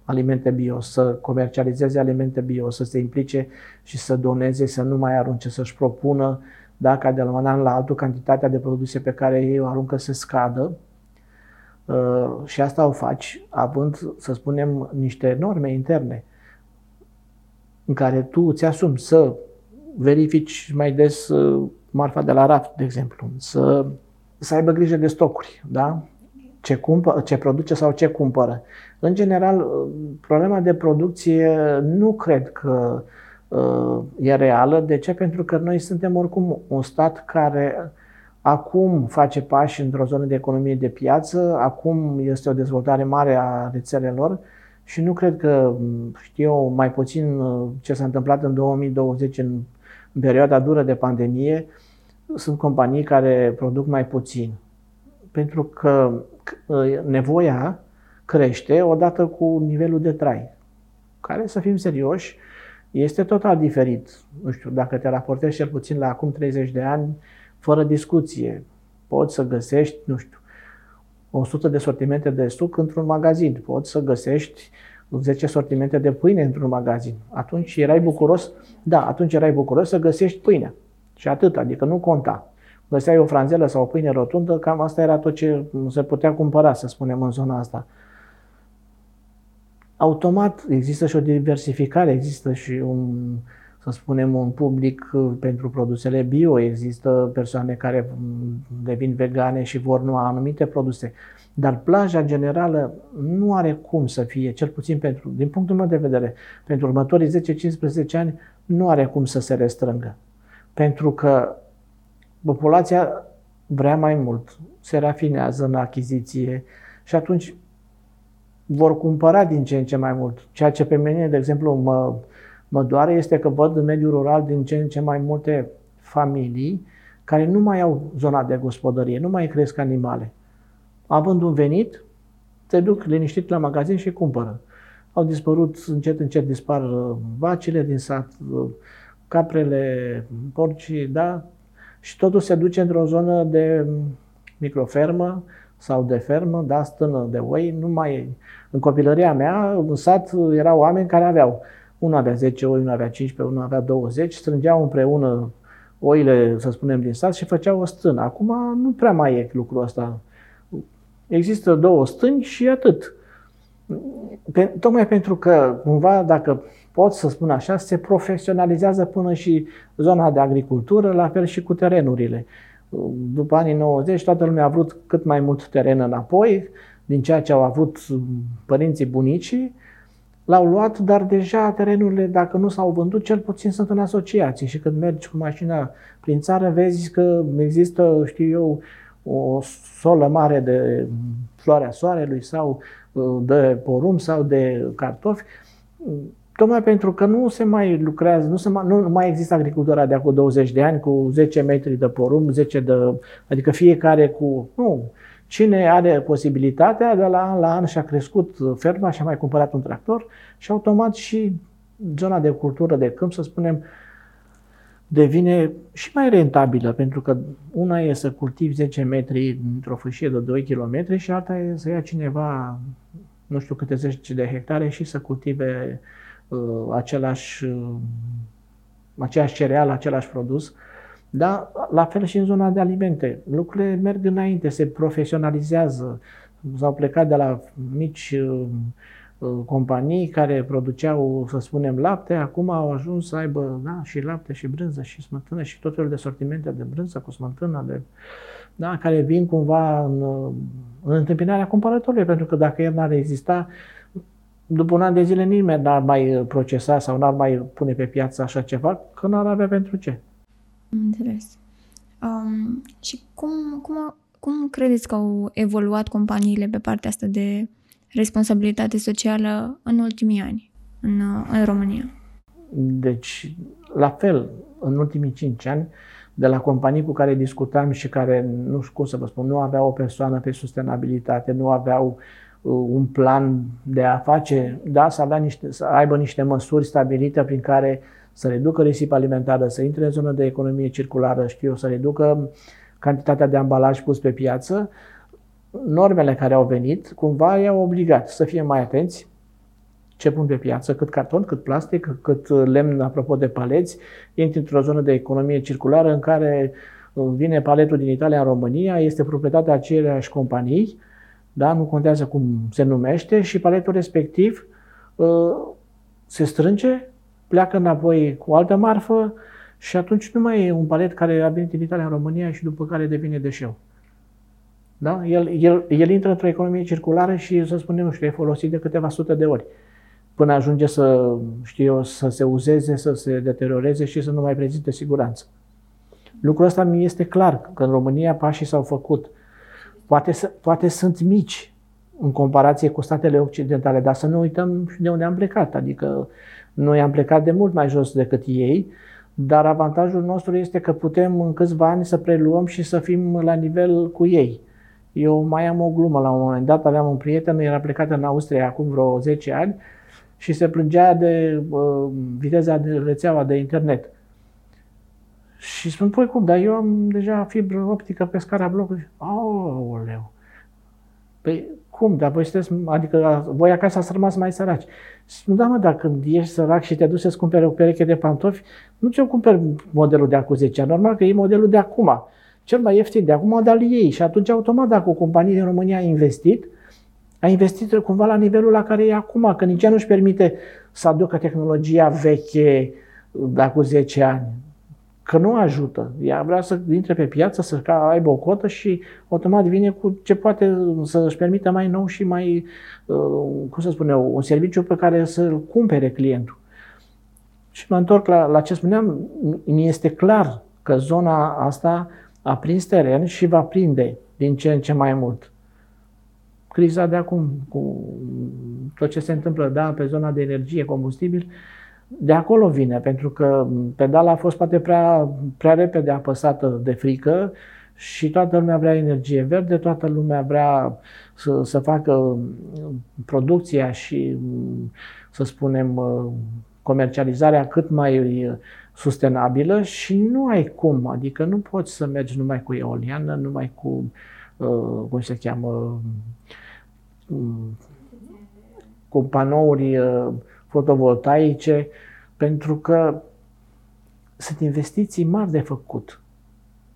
alimente bio, să comercializeze alimente bio, să se implice și să doneze, să nu mai arunce, să-și propună da, ca de la un an la altul cantitatea de produse pe care ei o aruncă să scadă. Uh, și asta o faci având, să spunem, niște norme interne în care tu îți asumi să verifici mai des uh, marfa de la raft, de exemplu, să, să aibă grijă de stocuri, da? ce, cumpă, ce produce sau ce cumpără. În general, uh, problema de producție nu cred că uh, e reală. De ce? Pentru că noi suntem oricum un stat care acum face pași într-o zonă de economie de piață, acum este o dezvoltare mare a rețelelor și nu cred că, știu eu, mai puțin uh, ce s-a întâmplat în 2020 în, în perioada dură de pandemie, sunt companii care produc mai puțin. Pentru că uh, nevoia crește odată cu nivelul de trai, care, să fim serioși, este total diferit. Nu știu, dacă te raportezi cel puțin la acum 30 de ani, fără discuție. Poți să găsești, nu știu, 100 de sortimente de suc într-un magazin. Poți să găsești 10 sortimente de pâine într-un magazin. Atunci erai bucuros, da, atunci erai bucuros să găsești pâine. Și atât, adică nu conta. Găseai o franzelă sau o pâine rotundă, cam asta era tot ce se putea cumpăra, să spunem, în zona asta. Automat există și o diversificare, există și un, să spunem, un public uh, pentru produsele bio, există persoane care mm, devin vegane și vor nu anumite produse. Dar plaja generală nu are cum să fie, cel puțin pentru, din punctul meu de vedere, pentru următorii 10-15 ani, nu are cum să se restrângă. Pentru că populația vrea mai mult, se rafinează în achiziție și atunci vor cumpăra din ce în ce mai mult. Ceea ce pe mine, de exemplu, mă, mă doare este că văd în mediul rural din ce în ce mai multe familii care nu mai au zona de gospodărie, nu mai cresc animale. Având un venit, te duc liniștit la magazin și cumpără. Au dispărut, încet, încet dispar uh, vacile din sat, uh, caprele, porcii, da? Și totul se duce într-o zonă de microfermă sau de fermă, da, stână de oi, nu mai În copilăria mea, în sat, erau oameni care aveau unul avea 10 oi, unul avea 15, unul avea 20, strângeau împreună oile, să spunem, din sat și făceau o stână. Acum nu prea mai e lucrul ăsta. Există două stâni și atât. Pe, tocmai pentru că, cumva, dacă pot să spun așa, se profesionalizează până și zona de agricultură, la fel și cu terenurile. După anii 90, toată lumea a vrut cât mai mult teren înapoi, din ceea ce au avut părinții bunicii, L-au luat, dar deja terenurile, dacă nu s-au vândut, cel puțin sunt în asociații. Și când mergi cu mașina prin țară, vezi că există, știu eu, o solă mare de floarea soarelui sau uh, de porumb sau de cartofi, tocmai pentru că nu se mai lucrează, nu, se mai, nu mai există agricultura de acum 20 de ani cu 10 metri de porumb, 10 de, adică fiecare cu, nu, Cine are posibilitatea, de la an la an și-a crescut ferma și a mai cumpărat un tractor și automat și zona de cultură de câmp, să spunem, devine și mai rentabilă, pentru că una e să cultivi 10 metri într-o fâșie de 2 km și alta e să ia cineva nu știu câte zeci de hectare și să cultive uh, același, uh, aceeași cereală, același produs da? La fel și în zona de alimente. Lucrurile merg înainte, se profesionalizează. S-au plecat de la mici uh, uh, companii care produceau, să spunem, lapte, acum au ajuns să aibă da, și lapte și brânză și smântână și tot felul de sortimente de brânză cu smântână, de, da, care vin cumva în, în întâmpinarea cumpărătorului, pentru că dacă el n-ar exista, după un an de zile nimeni n-ar mai procesa sau n-ar mai pune pe piață așa ceva, că n-ar avea pentru ce. Înțeles. Um, și cum, cum, cum credeți că au evoluat companiile pe partea asta de responsabilitate socială în ultimii ani în, în România? Deci, la fel, în ultimii cinci ani, de la companii cu care discutam și care, nu știu cum să vă spun, nu aveau o persoană pe sustenabilitate, nu aveau uh, un plan de a face, da, să, avea niște, să aibă niște măsuri stabilite prin care să reducă risipa alimentară, să intre în zonă de economie circulară, știu, să reducă cantitatea de ambalaj pus pe piață, normele care au venit, cumva i-au obligat să fie mai atenți ce pun pe piață, cât carton, cât plastic, cât lemn, apropo de paleți, intri într-o zonă de economie circulară în care uh, vine paletul din Italia în România, este proprietatea aceleași companii, da? nu contează cum se numește, și paletul respectiv uh, se strânge, pleacă înapoi cu altă marfă și atunci nu mai e un palet care a venit din Italia în România și după care devine deșeu. Da? El, el, el intră într-o economie circulară și, să spunem, nu știu, e folosit de câteva sute de ori până ajunge să, știu eu, să se uzeze, să se deterioreze și să nu mai prezinte siguranță. Lucrul ăsta mi este clar, că în România pașii s-au făcut. Poate, poate sunt mici în comparație cu statele occidentale, dar să nu uităm de unde am plecat. Adică noi am plecat de mult mai jos decât ei, dar avantajul nostru este că putem în câțiva ani să preluăm și să fim la nivel cu ei. Eu mai am o glumă la un moment dat, aveam un prieten, era plecat în Austria acum vreo 10 ani și se plângea de uh, viteza de rețeaua de internet. Și spun, păi cum, dar eu am deja fibră optică pe scara blocului. Aoleu! Păi cum, dar voi sunteți, adică voi acasă ați rămas mai săraci. Spun, da mă, dar când ești sărac și te duci să-ți cumperi o pereche de pantofi, nu ți-o cumperi modelul de acum 10 ani, normal că e modelul de acum. Cel mai ieftin de acum, dar ei. Și atunci, automat, dacă o companie din România a investit, a investit cumva la nivelul la care e acum, că nici ea nu-și permite să aducă tehnologia veche de acum 10 ani. Că nu ajută. Ea vrea să intre pe piață, să aibă o cotă și automat vine cu ce poate să își permită mai nou și mai, uh, cum să spun eu, un serviciu pe care să-l cumpere clientul. Și mă întorc la, la ce spuneam, mi este clar că zona asta a prins teren și va prinde din ce în ce mai mult criza de acum, cu tot ce se întâmplă da, pe zona de energie, combustibil, de acolo vine, pentru că pedala a fost poate prea, prea repede apăsată de frică și toată lumea vrea energie verde, toată lumea vrea să, să facă producția și, să spunem, comercializarea cât mai sustenabilă și nu ai cum, adică nu poți să mergi numai cu eoliană, numai cu, cum se cheamă, cu panouri uh, fotovoltaice, pentru că sunt investiții mari de făcut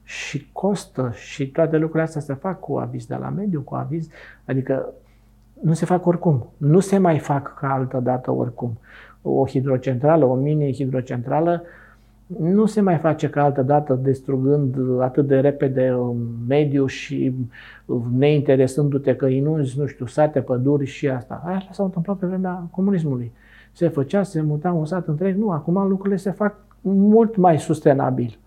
și costă și toate lucrurile astea se fac cu aviz de la mediu, cu aviz, adică nu se fac oricum. Nu se mai fac ca altă dată oricum. O hidrocentrală, o mini-hidrocentrală nu se mai face ca altă dată, distrugând atât de repede mediul și neinteresându-te că inunzi, nu știu, sate, păduri și asta. Aia s-a întâmplat pe vremea comunismului. Se făcea, se muta un sat întreg. Nu, acum lucrurile se fac mult mai sustenabil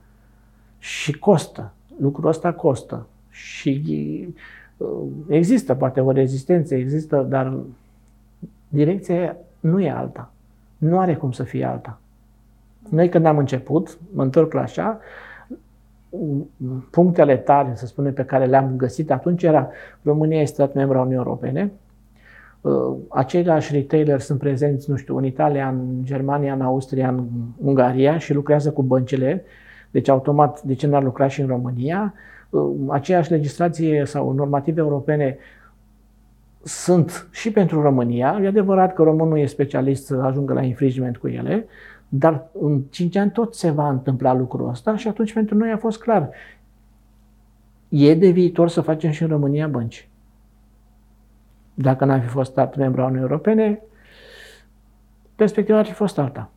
și costă. Lucrul ăsta costă. Și uh, există poate o rezistență, există, dar direcția nu e alta. Nu are cum să fie alta. Noi când am început, mă întorc la așa, punctele tare, să spunem, pe care le-am găsit atunci era România este stat membru al Uniunii Europene, uh, aceiași retailer sunt prezenți, nu știu, în Italia, în Germania, în Austria, în Ungaria și lucrează cu băncile, deci automat, de ce n-ar lucra și în România? Uh, aceeași legislație sau normative europene sunt și pentru România. E adevărat că românul e specialist să ajungă la infringement cu ele, dar în 5 ani tot se va întâmpla lucrul ăsta și atunci pentru noi a fost clar. E de viitor să facem și în România bănci. Dacă n-ar fi fost stat membru al Uniunii Europene, perspectiva ar fi fost alta.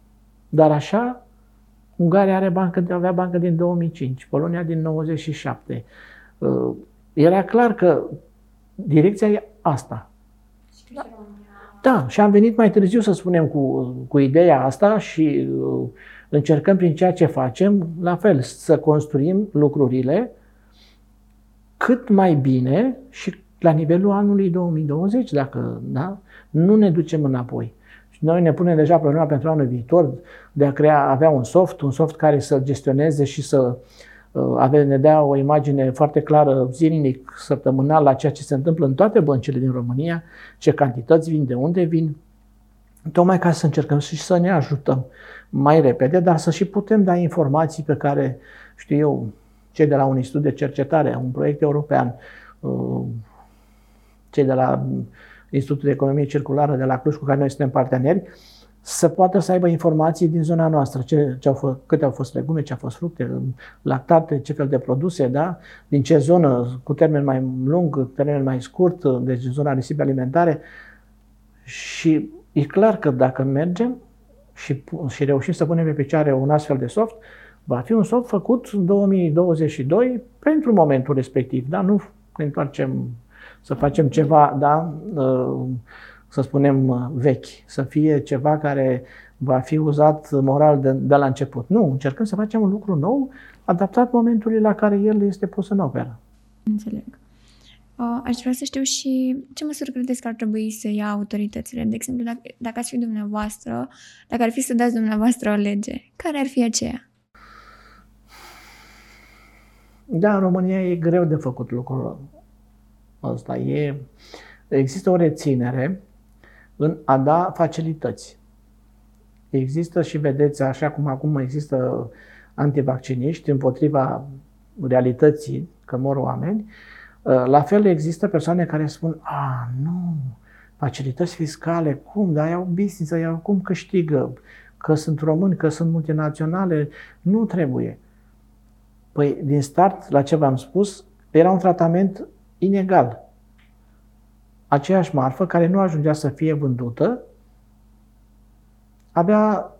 Dar așa, Ungaria are bancă, avea bancă din 2005, Polonia din 97. Uh, era clar că direcția e asta. Da, și am venit mai târziu, să spunem, cu, cu ideea asta și uh, încercăm prin ceea ce facem, la fel, să construim lucrurile cât mai bine și la nivelul anului 2020, dacă da, nu ne ducem înapoi. Și noi ne punem deja problema pentru anul viitor de a crea, avea un soft, un soft care să gestioneze și să uh, ave, ne dea o imagine foarte clară zilnic, săptămânal la ceea ce se întâmplă în toate băncile din România, ce cantități vin, de unde vin, tocmai ca să încercăm și să ne ajutăm mai repede, dar să și putem da informații pe care, știu eu, cei de la un institut de cercetare, un proiect european, uh, cei de la Institutul de Economie Circulară de la Cluj, cu care noi suntem parteneri, să poată să aibă informații din zona noastră, ce, ce au fost, câte au fost legume, ce au fost fructe, lactate, ce fel de produse, da? din ce zonă, cu termen mai lung, termen mai scurt, deci zona risipe alimentare. Și e clar că dacă mergem și, și reușim să punem pe picioare un astfel de soft, va fi un soft făcut în 2022 pentru momentul respectiv, da? nu ne întoarcem să facem ceva, da, ă, să spunem, vechi, să fie ceva care va fi uzat moral de, de la început. Nu, încercăm să facem un lucru nou, adaptat momentului la care el este pus în operă. Înțeleg. Uh, aș vrea să știu și ce măsuri credeți că ar trebui să ia autoritățile. De exemplu, dacă, dacă ați fi dumneavoastră, dacă ar fi să dați dumneavoastră o lege, care ar fi aceea? Da, în România e greu de făcut lucrul ăsta. E, există o reținere în a da facilități. Există și vedeți, așa cum acum există antivacciniști împotriva realității că mor oameni, la fel există persoane care spun, a, nu, facilități fiscale, cum, dar iau business, iau cum câștigă, că sunt români, că sunt multinaționale, nu trebuie. Păi, din start, la ce v-am spus, era un tratament inegal. Aceeași marfă care nu ajungea să fie vândută, avea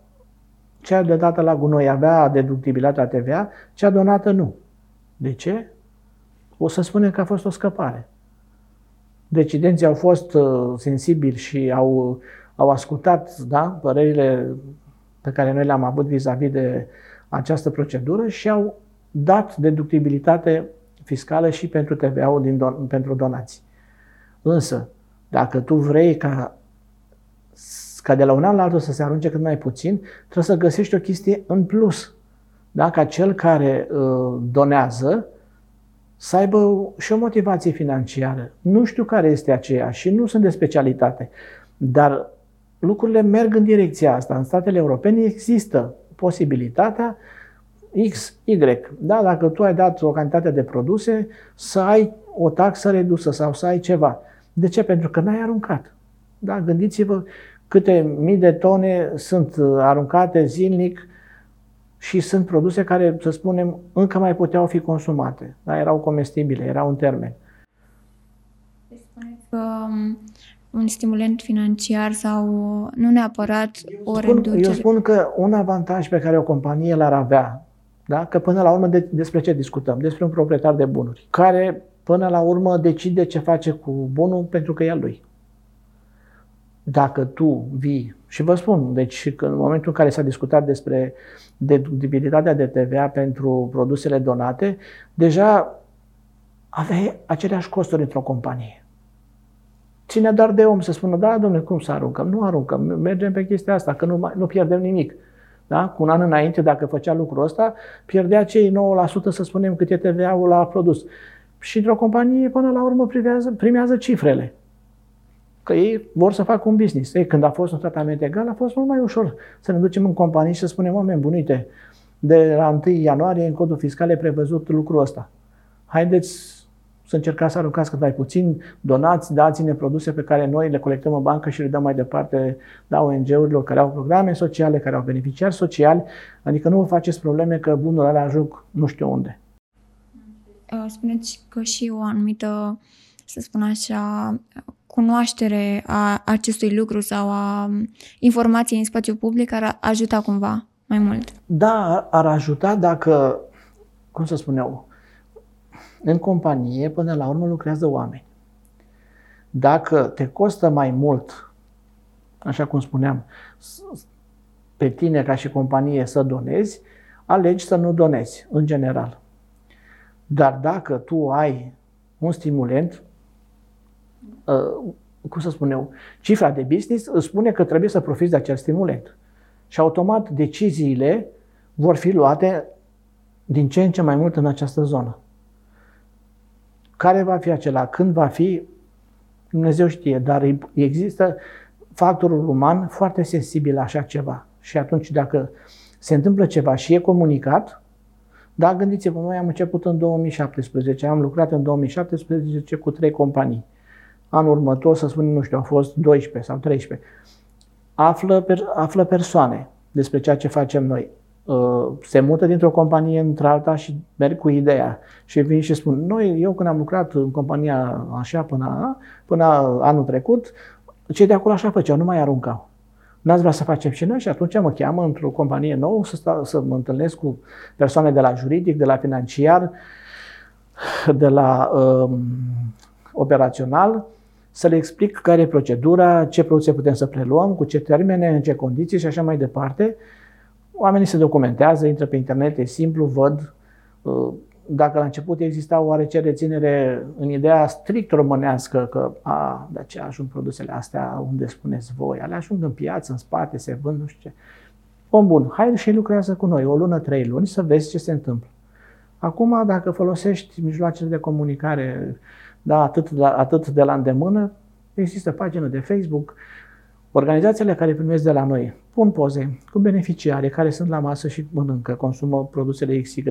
cea de dată la gunoi avea deductibilitatea TVA, cea donată nu. De ce? O să spunem că a fost o scăpare. Decidenții au fost uh, sensibili și au, au ascultat da, părerile pe care noi le-am avut vis-a-vis de această procedură și au dat deductibilitate fiscală și pentru TVA-ul din don- pentru donații. Însă, dacă tu vrei ca, ca de la un an la altul să se arunce cât mai puțin, trebuie să găsești o chestie în plus. Da? Ca cel care uh, donează să aibă și o motivație financiară. Nu știu care este aceea și nu sunt de specialitate, dar lucrurile merg în direcția asta. În statele europene există posibilitatea X, Y. Da? Dacă tu ai dat o cantitate de produse, să ai o taxă redusă sau să ai ceva. De ce? Pentru că n-ai aruncat. Da? Gândiți-vă câte mii de tone sunt aruncate zilnic și sunt produse care, să spunem, încă mai puteau fi consumate. Da? Erau comestibile, erau un termen. Spuneți că um, un stimulant financiar sau nu neapărat o spun, reducere. Eu spun că un avantaj pe care o companie l-ar avea da? Că până la urmă de, despre ce discutăm? Despre un proprietar de bunuri, care până la urmă decide ce face cu bunul pentru că e al lui. Dacă tu vii, și vă spun, deci în momentul în care s-a discutat despre deductibilitatea de TVA pentru produsele donate, deja aveai aceleași costuri într-o companie. Ține doar de om să spună, da, domnule, cum să aruncăm? Nu aruncăm, mergem pe chestia asta, că nu, mai, nu pierdem nimic. Da? Cu un an înainte, dacă făcea lucrul ăsta, pierdea cei 9%, să spunem, cât e TVA-ul la produs. Și într-o companie, până la urmă, privează, primează cifrele. Că ei vor să facă un business. Ei, când a fost un tratament egal, a fost mult mai ușor să ne ducem în companie și să spunem, oameni bun, uite, de la 1 ianuarie, în codul fiscal e prevăzut lucrul ăsta. Haideți să încercați să aruncați cât mai puțin, donați, dați-ne produse pe care noi le colectăm în bancă și le dăm mai departe la ONG-urilor care au programe sociale, care au beneficiari sociali, adică nu vă faceți probleme că bunurile alea ajung nu știu unde. Uh, spuneți că și o anumită, să spun așa, cunoaștere a acestui lucru sau a informației în spațiu public ar ajuta cumva mai mult. Da, ar ajuta dacă, cum să spun eu, în companie, până la urmă, lucrează oameni. Dacă te costă mai mult, așa cum spuneam, pe tine ca și companie să donezi, alegi să nu donezi, în general. Dar dacă tu ai un stimulent, uh, cum să spun eu, cifra de business îți spune că trebuie să profiți de acel stimulent. Și automat deciziile vor fi luate din ce în ce mai mult în această zonă. Care va fi acela? Când va fi? Dumnezeu știe, dar există factorul uman foarte sensibil la așa ceva. Și atunci dacă se întâmplă ceva și e comunicat, da, gândiți-vă, noi am început în 2017, am lucrat în 2017 cu trei companii. Anul următor, să spunem, nu știu, au fost 12 sau 13. Află, per, află persoane despre ceea ce facem noi. Uh, se mută dintr-o companie într-alta și merg cu ideea și vin și spun, noi, eu când am lucrat în compania așa până, până anul trecut, cei de acolo așa făceau, nu mai aruncau. N-ați vrea să facem și noi? Și atunci mă cheamă într-o companie nouă să, sta, să mă întâlnesc cu persoane de la juridic, de la financiar, de la um, operațional, să le explic care e procedura, ce produse putem să preluăm, cu ce termene, în ce condiții și așa mai departe. Oamenii se documentează, intră pe internet, e simplu, văd. Uh, dacă la început exista oarece reținere în ideea strict românească că a, de ce ajung produsele astea unde spuneți voi, ale ajung în piață, în spate, se vând, nu știu ce. Om bun, hai și lucrează cu noi o lună, trei luni să vezi ce se întâmplă. Acum, dacă folosești mijloacele de comunicare da, atât, de, atât de la îndemână, există pagină de Facebook, organizațiile care primesc de la noi pun poze cu beneficiari care sunt la masă și mănâncă, consumă produsele XY.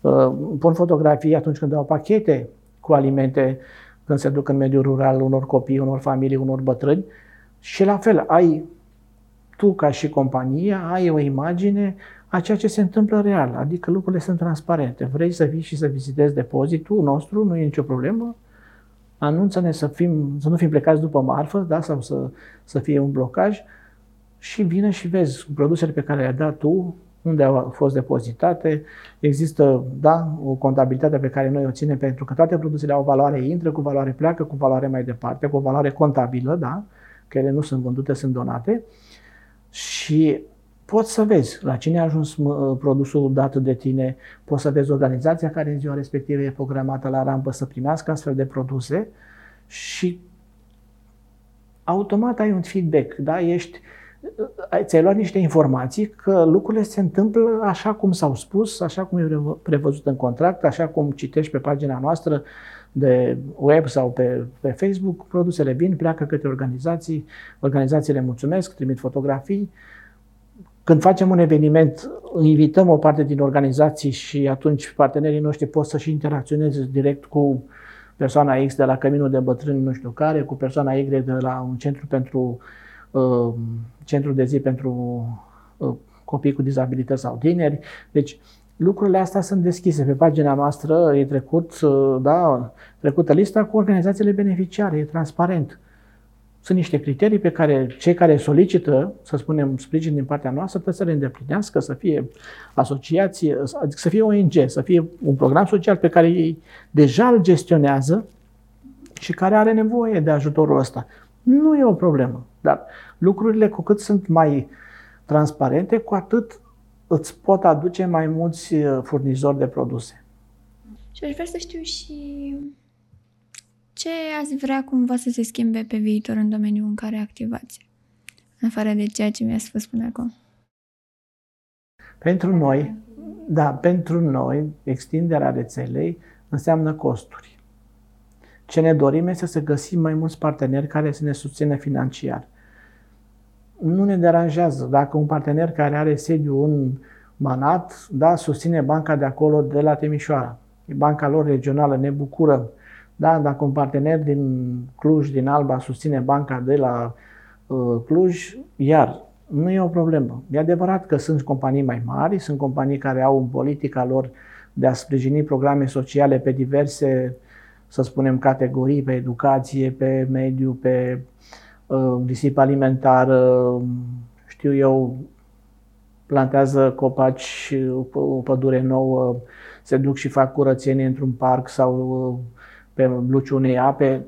Uh, pun fotografii atunci când dau pachete cu alimente când se duc în mediul rural unor copii, unor familii, unor bătrâni și la fel ai tu ca și compania ai o imagine a ceea ce se întâmplă real, adică lucrurile sunt transparente. Vrei să vii și să vizitezi depozitul nostru, nu e nicio problemă, anunță-ne să, fim, să nu fim plecați după marfă da? sau să, să fie un blocaj și vină și vezi produsele pe care le-ai dat tu, unde au fost depozitate. Există da, o contabilitate pe care noi o ținem pentru că toate produsele au valoare, intră cu valoare, pleacă cu valoare mai departe, cu o valoare contabilă, da? că ele nu sunt vândute, sunt donate. Și poți să vezi la cine a ajuns produsul dat de tine, poți să vezi organizația care în ziua respectivă e programată la rampă să primească astfel de produse și automat ai un feedback, da? Ești, ți-ai luat niște informații că lucrurile se întâmplă așa cum s-au spus, așa cum e prevăzut în contract, așa cum citești pe pagina noastră de web sau pe, pe Facebook, produsele vin, pleacă către organizații, organizațiile mulțumesc, trimit fotografii, când facem un eveniment, invităm o parte din organizații și atunci partenerii noștri pot să și interacționeze direct cu persoana X de la Căminul de Bătrâni nu știu care, cu persoana Y de la un centru pentru uh, centru de zi pentru uh, copii cu dizabilități sau tineri. Deci lucrurile astea sunt deschise pe pagina noastră, e trecut, uh, da, trecută lista cu organizațiile beneficiare, e transparent. Sunt niște criterii pe care cei care solicită, să spunem, sprijin din partea noastră, trebuie să le îndeplinească, să fie asociație, adică să fie ONG, să fie un program social pe care ei deja îl gestionează și care are nevoie de ajutorul ăsta. Nu e o problemă, dar lucrurile cu cât sunt mai transparente, cu atât îți pot aduce mai mulți uh, furnizori de produse. Și aș vrea să știu și ce ați vrea cumva să se schimbe pe viitor în domeniul în care activați? În afară de ceea ce mi-ați spus până acum. Pentru noi, da, pentru noi, extinderea rețelei înseamnă costuri. Ce ne dorim este să găsim mai mulți parteneri care să ne susțină financiar. Nu ne deranjează dacă un partener care are sediu în Manat, da, susține banca de acolo de la Timișoara. E banca lor regională, ne bucurăm. Da, dacă un partener din Cluj, din Alba, susține banca de la uh, Cluj, iar nu e o problemă. E adevărat că sunt companii mai mari, sunt companii care au în politica lor de a sprijini programe sociale pe diverse, să spunem, categorii, pe educație, pe mediu, pe uh, risipă alimentară, știu eu, plantează copaci, o pădure nouă, se duc și fac curățenie într-un parc sau uh, pe luciul unei ape.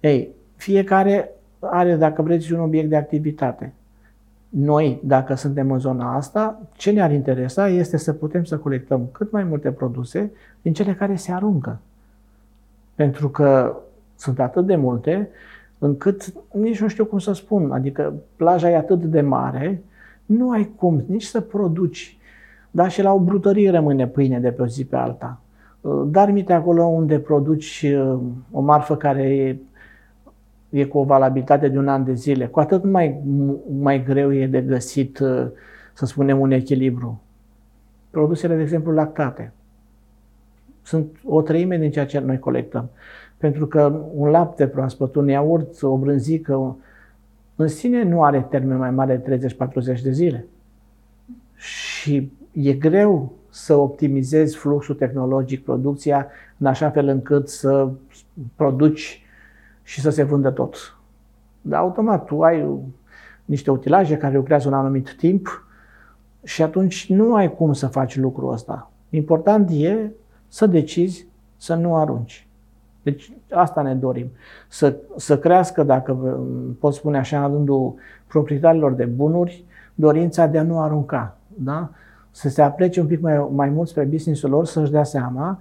Ei, fiecare are, dacă vreți, un obiect de activitate. Noi, dacă suntem în zona asta, ce ne-ar interesa este să putem să colectăm cât mai multe produse din cele care se aruncă. Pentru că sunt atât de multe încât nici nu știu cum să spun. Adică plaja e atât de mare, nu ai cum nici să produci. Dar și la o brutărie rămâne pâine de pe o zi pe alta. Dar mite acolo unde produci uh, o marfă care e, e cu o valabilitate de un an de zile, cu atât mai, mai greu e de găsit, uh, să spunem, un echilibru. Produsele, de exemplu, lactate. Sunt o treime din ceea ce noi colectăm. Pentru că un lapte proaspăt, un iaurt, o brânzică, în sine nu are termen mai mare de 30-40 de zile. Și e greu să optimizezi fluxul tehnologic, producția, în așa fel încât să produci și să se vândă tot. Dar automat tu ai niște utilaje care lucrează un anumit timp și atunci nu ai cum să faci lucrul ăsta. Important e să decizi să nu arunci. Deci asta ne dorim. Să, să crească, dacă pot spune așa, în rândul proprietarilor de bunuri, dorința de a nu arunca. Da? Să se aplece un pic mai, mai mult spre business-ul lor, să-și dea seama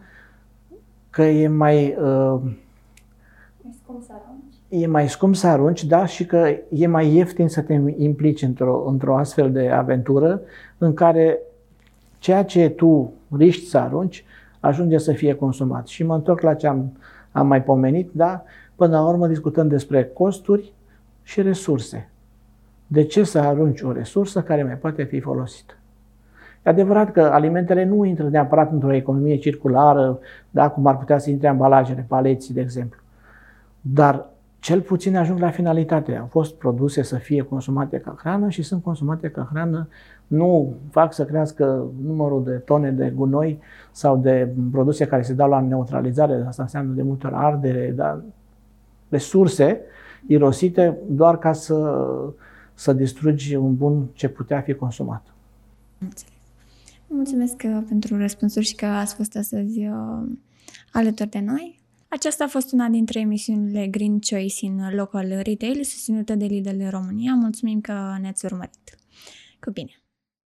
că e mai... Uh, scump să arunci. E mai scump să arunci, da, și că e mai ieftin să te implici într-o, într-o astfel de aventură în care ceea ce tu riști să arunci ajunge să fie consumat. Și mă întorc la ce am am mai pomenit, da? Până la urmă discutăm despre costuri și resurse. De ce să arunci o resursă care mai poate fi folosită? E adevărat că alimentele nu intră neapărat într-o economie circulară, da, cum ar putea să intre ambalajele, paleții, de exemplu. Dar cel puțin ajung la finalitate. Au fost produse să fie consumate ca hrană și sunt consumate ca hrană. Nu fac să crească numărul de tone de gunoi sau de produse care se dau la neutralizare. Asta înseamnă de multe ori ardere, dar resurse irosite doar ca să, să distrugi un bun ce putea fi consumat. Înțeles. Mulțumesc uh, pentru răspunsuri și că ați fost astăzi uh, alături de noi. Aceasta a fost una dintre emisiunile Green Choice în Local Retail, susținută de Lidl România. Mulțumim că ne-ați urmărit. Cu bine!